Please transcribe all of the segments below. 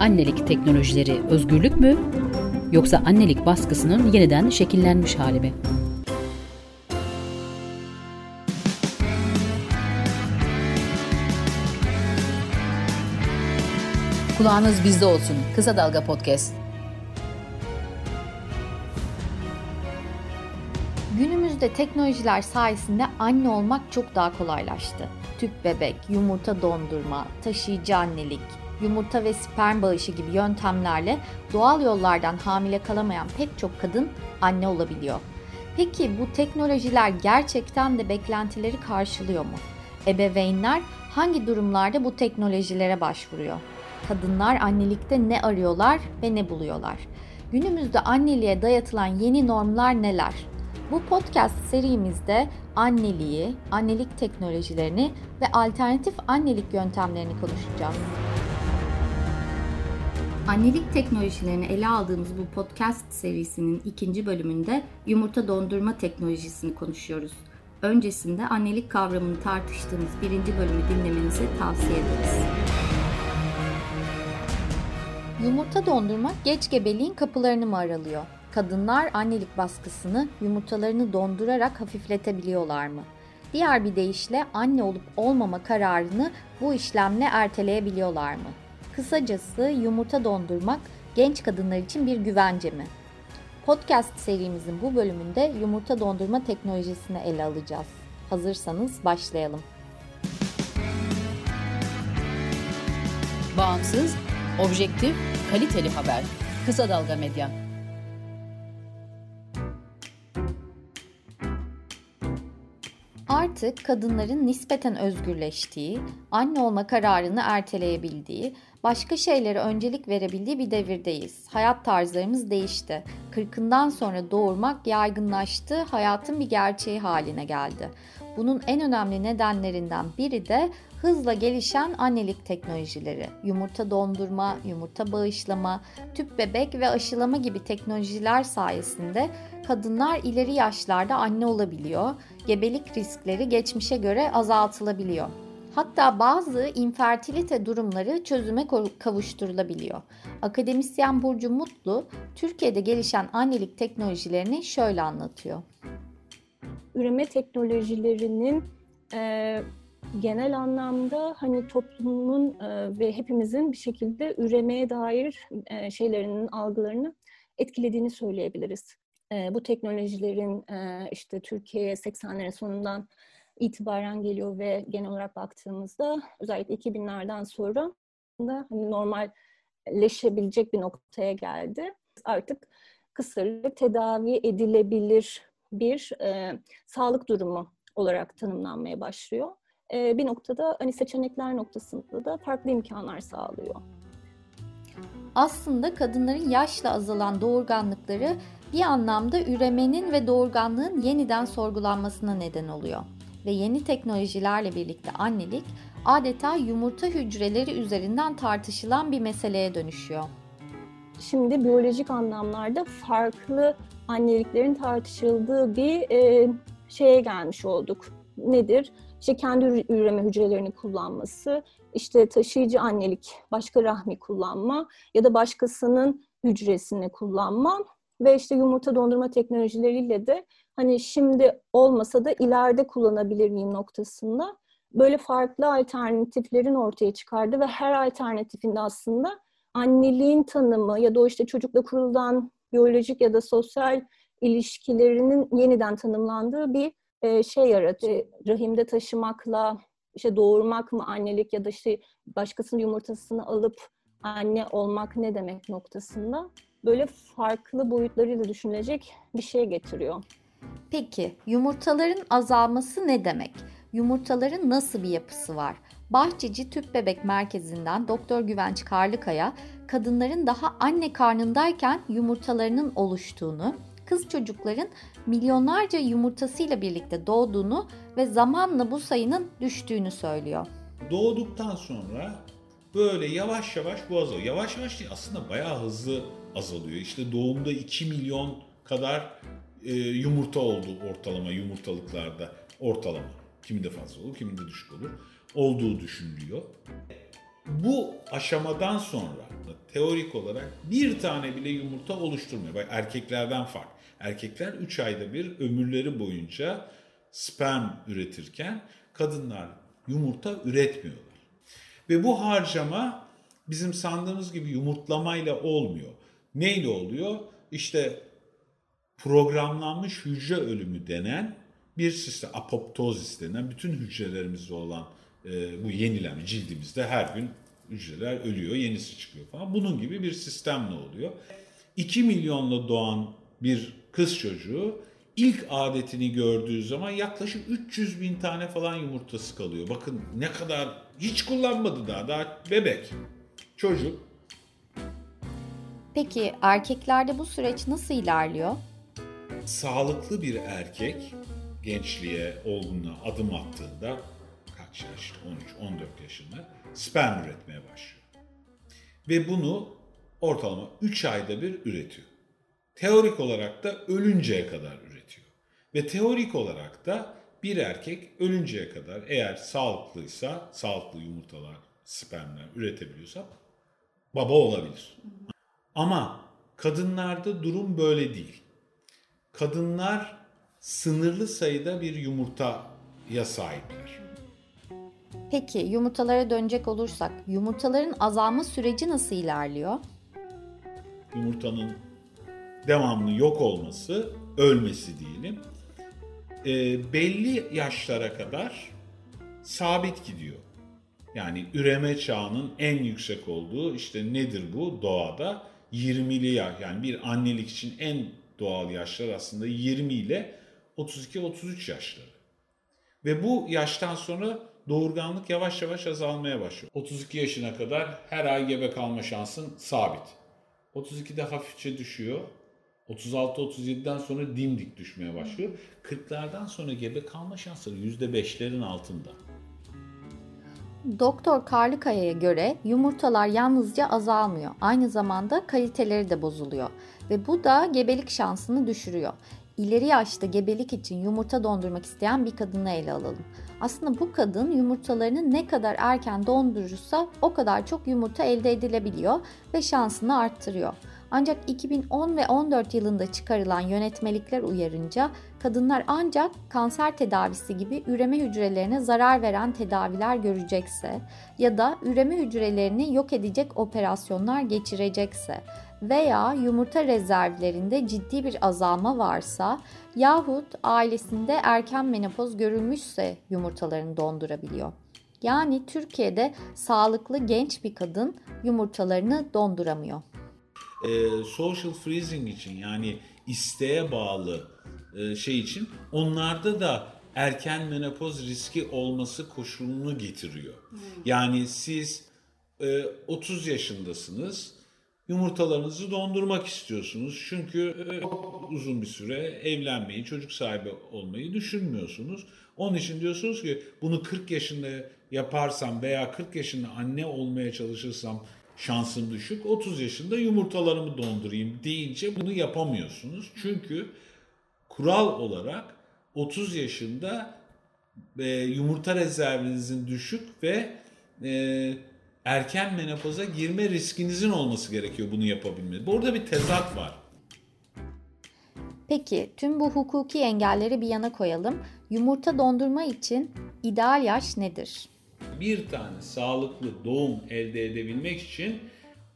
Annelik teknolojileri özgürlük mü yoksa annelik baskısının yeniden şekillenmiş hali mi? Kulağınız bizde olsun. Kısa Dalga Podcast. Günümüzde teknolojiler sayesinde anne olmak çok daha kolaylaştı. Tüp bebek, yumurta dondurma, taşıyıcı annelik, yumurta ve sperm bağışı gibi yöntemlerle doğal yollardan hamile kalamayan pek çok kadın anne olabiliyor. Peki bu teknolojiler gerçekten de beklentileri karşılıyor mu? Ebeveynler hangi durumlarda bu teknolojilere başvuruyor? Kadınlar annelikte ne arıyorlar ve ne buluyorlar? Günümüzde anneliğe dayatılan yeni normlar neler? Bu podcast serimizde anneliği, annelik teknolojilerini ve alternatif annelik yöntemlerini konuşacağız. Annelik teknolojilerini ele aldığımız bu podcast serisinin ikinci bölümünde yumurta dondurma teknolojisini konuşuyoruz. Öncesinde annelik kavramını tartıştığımız birinci bölümü dinlemenizi tavsiye ederiz. Yumurta dondurmak geç gebeliğin kapılarını mı aralıyor? Kadınlar annelik baskısını yumurtalarını dondurarak hafifletebiliyorlar mı? Diğer bir deyişle anne olup olmama kararını bu işlemle erteleyebiliyorlar mı? Kısacası yumurta dondurmak genç kadınlar için bir güvence mi? Podcast serimizin bu bölümünde yumurta dondurma teknolojisini ele alacağız. Hazırsanız başlayalım. Bağımsız, objektif, kaliteli haber. Kısa Dalga Medya. Artık kadınların nispeten özgürleştiği, anne olma kararını erteleyebildiği, başka şeylere öncelik verebildiği bir devirdeyiz. Hayat tarzlarımız değişti. Kırkından sonra doğurmak yaygınlaştı, hayatın bir gerçeği haline geldi. Bunun en önemli nedenlerinden biri de hızla gelişen annelik teknolojileri. Yumurta dondurma, yumurta bağışlama, tüp bebek ve aşılama gibi teknolojiler sayesinde kadınlar ileri yaşlarda anne olabiliyor. Gebelik riskleri geçmişe göre azaltılabiliyor. Hatta bazı infertilite durumları çözüme kavuşturulabiliyor. Akademisyen Burcu Mutlu, Türkiye'de gelişen annelik teknolojilerini şöyle anlatıyor. Üreme teknolojilerinin e, genel anlamda hani toplumun e, ve hepimizin bir şekilde üremeye dair e, şeylerinin algılarını etkilediğini söyleyebiliriz. E, bu teknolojilerin e, işte Türkiye'ye 80'lerin sonundan itibaren geliyor ve genel olarak baktığımızda özellikle 2000'lerden sonra da hani normalleşebilecek bir noktaya geldi. Artık kısırlık tedavi edilebilir bir e, sağlık durumu olarak tanımlanmaya başlıyor. E, bir noktada hani seçenekler noktasında da farklı imkanlar sağlıyor. Aslında kadınların yaşla azalan doğurganlıkları bir anlamda üremenin ve doğurganlığın yeniden sorgulanmasına neden oluyor. Ve yeni teknolojilerle birlikte annelik adeta yumurta hücreleri üzerinden tartışılan bir meseleye dönüşüyor. Şimdi biyolojik anlamlarda farklı anneliklerin tartışıldığı bir e, şeye gelmiş olduk. Nedir? İşte kendi üreme hücrelerini kullanması, işte taşıyıcı annelik, başka rahmi kullanma ya da başkasının hücresini kullanma ve işte yumurta dondurma teknolojileriyle de hani şimdi olmasa da ileride kullanabilir miyim noktasında böyle farklı alternatiflerin ortaya çıkardı ve her alternatifinde aslında anneliğin tanımı ya da o işte çocukla kurulan biyolojik ya da sosyal ilişkilerinin yeniden tanımlandığı bir e, şey yarattı. Rahimde taşımakla işte doğurmak mı annelik ya da işte başkasının yumurtasını alıp anne olmak ne demek noktasında böyle farklı boyutlarıyla düşünülecek bir şey getiriyor. Peki yumurtaların azalması ne demek? Yumurtaların nasıl bir yapısı var? Bahçeci Tüp Bebek Merkezi'nden Doktor Güvenç Karlıkaya, kadınların daha anne karnındayken yumurtalarının oluştuğunu, kız çocukların milyonlarca yumurtasıyla birlikte doğduğunu ve zamanla bu sayının düştüğünü söylüyor. Doğduktan sonra böyle yavaş yavaş bu azalıyor. Yavaş yavaş değil aslında bayağı hızlı azalıyor. İşte doğumda 2 milyon kadar e, yumurta oldu ortalama yumurtalıklarda ortalama. Kiminde fazla olur, kiminde düşük olur. Olduğu düşünülüyor. Bu aşamadan sonra teorik olarak bir tane bile yumurta oluşturmuyor. Bak erkeklerden fark. Erkekler 3 ayda bir ömürleri boyunca sperm üretirken kadınlar yumurta üretmiyorlar. Ve bu harcama bizim sandığımız gibi yumurtlamayla olmuyor. Neyle oluyor? İşte programlanmış hücre ölümü denen bir sistem, apoptozis denen bütün hücrelerimizde olan e, bu yenileme cildimizde her gün hücreler ölüyor, yenisi çıkıyor falan. Bunun gibi bir sistemle oluyor. 2 milyonla doğan bir kız çocuğu ilk adetini gördüğü zaman yaklaşık 300 bin tane falan yumurtası kalıyor. Bakın ne kadar hiç kullanmadı daha, daha bebek. Çocuk. Peki erkeklerde bu süreç nasıl ilerliyor? Sağlıklı bir erkek gençliğe, olgunluğa adım attığında kaç yaş, 13-14 yaşında sperm üretmeye başlıyor. Ve bunu ortalama 3 ayda bir üretiyor. Teorik olarak da ölünceye kadar üretiyor. Ve teorik olarak da bir erkek ölünceye kadar eğer sağlıklıysa, sağlıklı yumurtalar, spermler üretebiliyorsa baba olabilir. Ama kadınlarda durum böyle değil. Kadınlar sınırlı sayıda bir yumurtaya sahipler. Peki yumurtalara dönecek olursak yumurtaların azalma süreci nasıl ilerliyor? Yumurtanın devamlı yok olması, ölmesi diyelim. E, belli yaşlara kadar sabit gidiyor. Yani üreme çağının en yüksek olduğu işte nedir bu doğada? 20'li yaş yani bir annelik için en doğal yaşlar aslında 20 ile 32-33 yaşları. Ve bu yaştan sonra doğurganlık yavaş yavaş azalmaya başlıyor. 32 yaşına kadar her ay gebe kalma şansın sabit. 32'de hafifçe düşüyor. 36-37'den sonra dimdik düşmeye başlıyor. 40'lardan sonra gebe kalma şansları %5'lerin altında. Doktor Karlıkaya'ya göre yumurtalar yalnızca azalmıyor. Aynı zamanda kaliteleri de bozuluyor. Ve bu da gebelik şansını düşürüyor. İleri yaşta gebelik için yumurta dondurmak isteyen bir kadını ele alalım. Aslında bu kadın yumurtalarını ne kadar erken dondurursa o kadar çok yumurta elde edilebiliyor ve şansını arttırıyor. Ancak 2010 ve 14 yılında çıkarılan yönetmelikler uyarınca kadınlar ancak kanser tedavisi gibi üreme hücrelerine zarar veren tedaviler görecekse ya da üreme hücrelerini yok edecek operasyonlar geçirecekse veya yumurta rezervlerinde ciddi bir azalma varsa yahut ailesinde erken menopoz görülmüşse yumurtalarını dondurabiliyor. Yani Türkiye'de sağlıklı genç bir kadın yumurtalarını donduramıyor. E, social freezing için yani isteğe bağlı şey için onlarda da erken menopoz riski olması koşulunu getiriyor. Hmm. Yani siz e, 30 yaşındasınız yumurtalarınızı dondurmak istiyorsunuz. Çünkü e, uzun bir süre evlenmeyi, çocuk sahibi olmayı düşünmüyorsunuz. Onun için diyorsunuz ki bunu 40 yaşında yaparsam veya 40 yaşında anne olmaya çalışırsam şansım düşük. 30 yaşında yumurtalarımı dondurayım deyince bunu yapamıyorsunuz. Çünkü kural olarak 30 yaşında e, yumurta rezervinizin düşük ve e, erken menopoza girme riskinizin olması gerekiyor bunu yapabilmeniz. Burada bir tezat var. Peki tüm bu hukuki engelleri bir yana koyalım. Yumurta dondurma için ideal yaş nedir? Bir tane sağlıklı doğum elde edebilmek için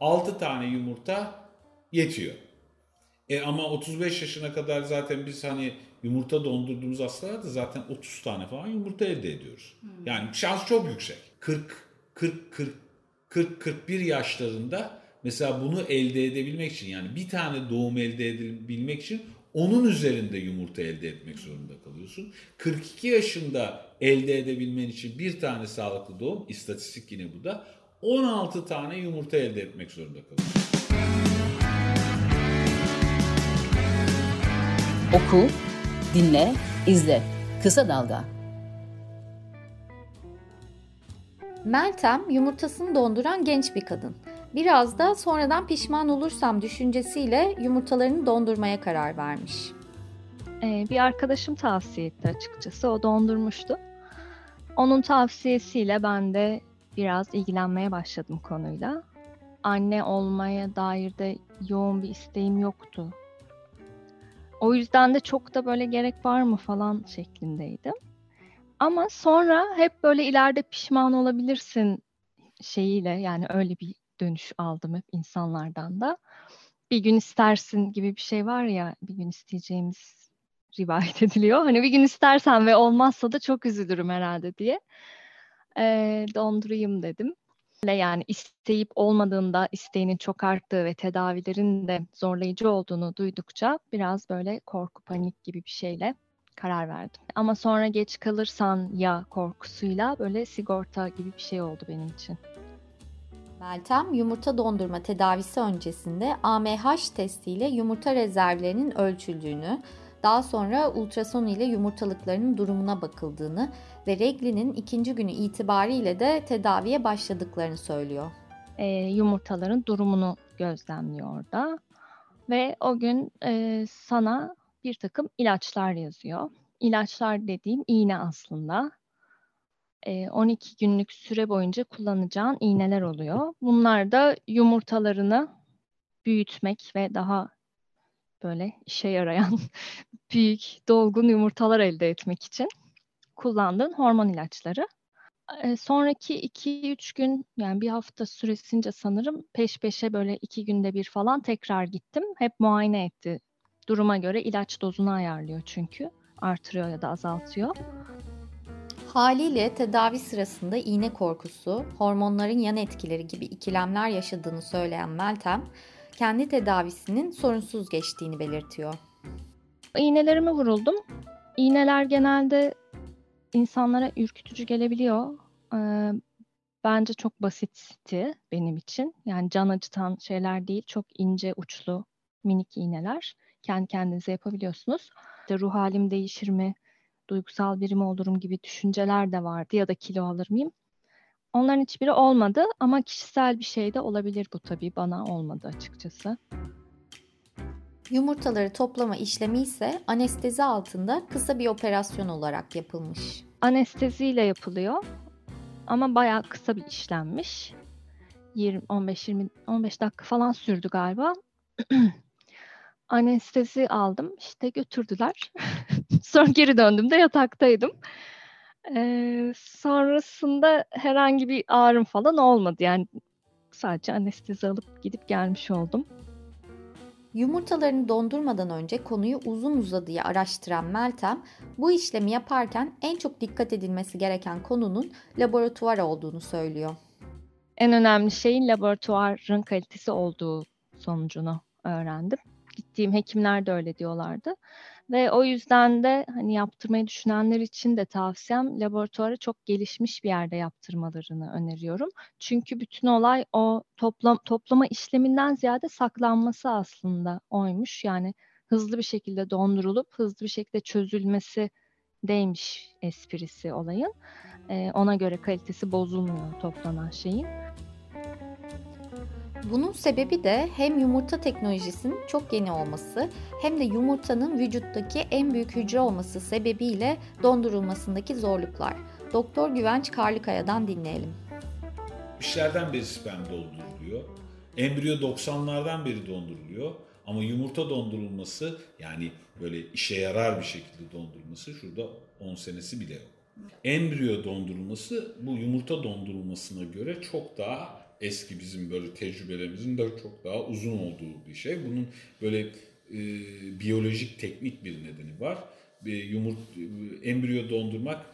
6 tane yumurta yetiyor. E ama 35 yaşına kadar zaten biz hani yumurta dondurduğumuz hastalarda zaten 30 tane falan yumurta elde ediyoruz. Hmm. Yani şans çok yüksek. 40 40 40 40-41 yaşlarında mesela bunu elde edebilmek için yani bir tane doğum elde edebilmek için onun üzerinde yumurta elde etmek zorunda kalıyorsun. 42 yaşında elde edebilmen için bir tane sağlıklı doğum, istatistik yine bu da 16 tane yumurta elde etmek zorunda kalıyorsun. Oku, dinle, izle. Kısa Dalga Meltem yumurtasını donduran genç bir kadın. Biraz da sonradan pişman olursam düşüncesiyle yumurtalarını dondurmaya karar vermiş. Ee, bir arkadaşım tavsiye etti açıkçası. O dondurmuştu. Onun tavsiyesiyle ben de biraz ilgilenmeye başladım konuyla. anne olmaya dair de yoğun bir isteğim yoktu. O yüzden de çok da böyle gerek var mı falan şeklindeydim. Ama sonra hep böyle ileride pişman olabilirsin şeyiyle yani öyle bir dönüş aldım hep insanlardan da. Bir gün istersin gibi bir şey var ya bir gün isteyeceğimiz rivayet ediliyor. Hani bir gün istersen ve olmazsa da çok üzülürüm herhalde diye. E, dondurayım dedim. Yani isteyip olmadığında isteğinin çok arttığı ve tedavilerin de zorlayıcı olduğunu duydukça biraz böyle korku panik gibi bir şeyle karar verdim. Ama sonra geç kalırsan ya korkusuyla böyle sigorta gibi bir şey oldu benim için. Meltem yumurta dondurma tedavisi öncesinde AMH testiyle yumurta rezervlerinin ölçüldüğünü, daha sonra ultrason ile yumurtalıklarının durumuna bakıldığını ve reglinin ikinci günü itibariyle de tedaviye başladıklarını söylüyor. E, yumurtaların durumunu gözlemliyor orada ve o gün e, sana bir takım ilaçlar yazıyor. İlaçlar dediğim iğne aslında. E, 12 günlük süre boyunca kullanacağın iğneler oluyor. Bunlar da yumurtalarını büyütmek ve daha böyle işe yarayan büyük dolgun yumurtalar elde etmek için kullandığın hormon ilaçları. E, sonraki 2-3 gün yani bir hafta süresince sanırım peş peşe böyle iki günde bir falan tekrar gittim. Hep muayene etti. Duruma göre ilaç dozunu ayarlıyor çünkü. Artırıyor ya da azaltıyor. Haliyle tedavi sırasında iğne korkusu, hormonların yan etkileri gibi ikilemler yaşadığını söyleyen Meltem, kendi tedavisinin sorunsuz geçtiğini belirtiyor. İğnelerime vuruldum. İğneler genelde insanlara ürkütücü gelebiliyor. Ee, bence çok basitti benim için. Yani can acıtan şeyler değil, çok ince uçlu minik iğneler. Kendi kendinize yapabiliyorsunuz. İşte ruh halim değişir mi, duygusal biri mi olurum gibi düşünceler de vardı ya da kilo alır mıyım? Onların hiçbiri olmadı ama kişisel bir şey de olabilir bu tabii bana olmadı açıkçası. Yumurtaları toplama işlemi ise anestezi altında kısa bir operasyon olarak yapılmış. Anesteziyle yapılıyor ama bayağı kısa bir işlemmiş. 20 15 20 15 dakika falan sürdü galiba. Anestezi aldım. işte götürdüler. Sonra geri döndüm de yataktaydım. Ee, sonrasında herhangi bir ağrım falan olmadı. Yani sadece anestezi alıp gidip gelmiş oldum. Yumurtalarını dondurmadan önce konuyu uzun uzadıya araştıran Meltem, bu işlemi yaparken en çok dikkat edilmesi gereken konunun laboratuvar olduğunu söylüyor. En önemli şeyin laboratuvarın kalitesi olduğu sonucunu öğrendim. Gittiğim hekimler de öyle diyorlardı. Ve o yüzden de hani yaptırmayı düşünenler için de tavsiyem laboratuvarı çok gelişmiş bir yerde yaptırmalarını öneriyorum. Çünkü bütün olay o toplam, toplama işleminden ziyade saklanması aslında oymuş. Yani hızlı bir şekilde dondurulup hızlı bir şekilde çözülmesi deymiş esprisi olayın. Ee, ona göre kalitesi bozulmuyor toplanan şeyin. Bunun sebebi de hem yumurta teknolojisinin çok yeni olması hem de yumurtanın vücuttaki en büyük hücre olması sebebiyle dondurulmasındaki zorluklar. Doktor Güvenç Karlıkaya'dan dinleyelim. İşlerden beri sperm dolduruluyor. Embriyo 90'lardan beri donduruluyor. Ama yumurta dondurulması yani böyle işe yarar bir şekilde dondurulması şurada 10 senesi bile yok. Embriyo dondurulması bu yumurta dondurulmasına göre çok daha eski bizim böyle tecrübelerimizin de çok daha uzun olduğu bir şey. Bunun böyle e, biyolojik teknik bir nedeni var. Bir yumurt e, embriyo dondurmak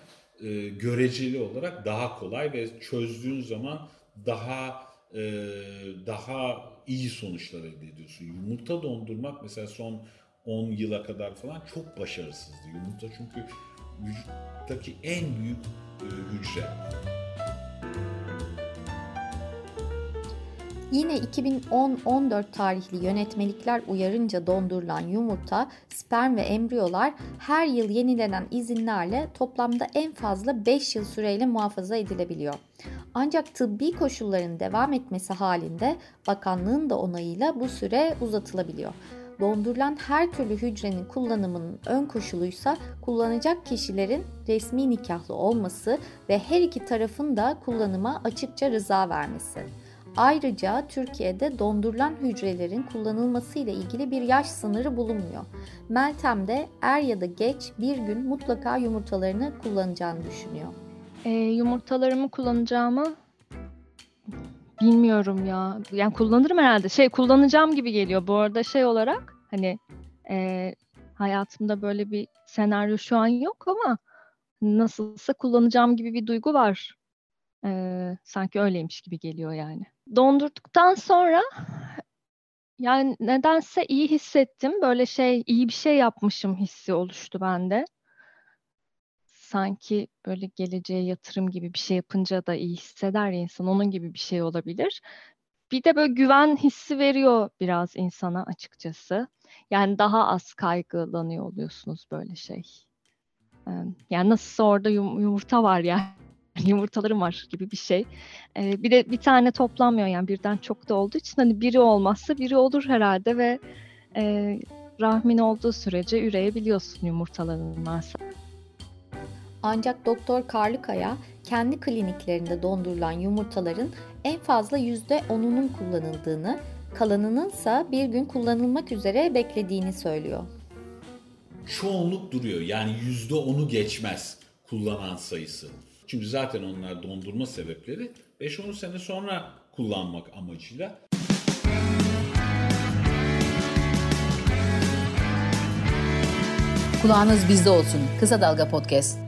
e, göreceli olarak daha kolay ve çözdüğün zaman daha e, daha iyi sonuçlar elde ediyorsun. Yumurta dondurmak mesela son 10 yıla kadar falan çok başarısızdı. Yumurta çünkü vücuttaki en büyük e, hücre. Yine 2010-14 tarihli yönetmelikler uyarınca dondurulan yumurta, sperm ve embriyolar her yıl yenilenen izinlerle toplamda en fazla 5 yıl süreyle muhafaza edilebiliyor. Ancak tıbbi koşulların devam etmesi halinde bakanlığın da onayıyla bu süre uzatılabiliyor. Dondurulan her türlü hücrenin kullanımının ön koşuluysa kullanacak kişilerin resmi nikahlı olması ve her iki tarafın da kullanıma açıkça rıza vermesi. Ayrıca Türkiye'de dondurulan hücrelerin kullanılması ile ilgili bir yaş sınırı bulunmuyor. Meltem de er ya da geç bir gün mutlaka yumurtalarını kullanacağını düşünüyor. E, yumurtalarımı kullanacağımı bilmiyorum ya. Yani kullanırım herhalde. Şey kullanacağım gibi geliyor. Bu arada şey olarak hani e, hayatımda böyle bir senaryo şu an yok ama nasılsa kullanacağım gibi bir duygu var. Ee, sanki öyleymiş gibi geliyor yani. Dondurduktan sonra yani nedense iyi hissettim. Böyle şey iyi bir şey yapmışım hissi oluştu bende. Sanki böyle geleceğe yatırım gibi bir şey yapınca da iyi hisseder ya insan. Onun gibi bir şey olabilir. Bir de böyle güven hissi veriyor biraz insana açıkçası. Yani daha az kaygılanıyor oluyorsunuz böyle şey. Yani nasılsa orada yumurta var yani. Yumurtalarım var gibi bir şey. Ee, bir de bir tane toplanmıyor yani birden çok da olduğu için hani biri olmazsa biri olur herhalde ve e, rahmin olduğu sürece üreyebiliyorsun yumurtaların varsa. Ancak Doktor Karlıkaya kendi kliniklerinde dondurulan yumurtaların en fazla %10'unun kullanıldığını, kalanının ise bir gün kullanılmak üzere beklediğini söylüyor. Çoğunluk duruyor yani %10'u geçmez kullanan sayısı. Çünkü zaten onlar dondurma sebepleri 5-10 sene sonra kullanmak amacıyla. Kulağınız bizde olsun. Kısa Dalga Podcast.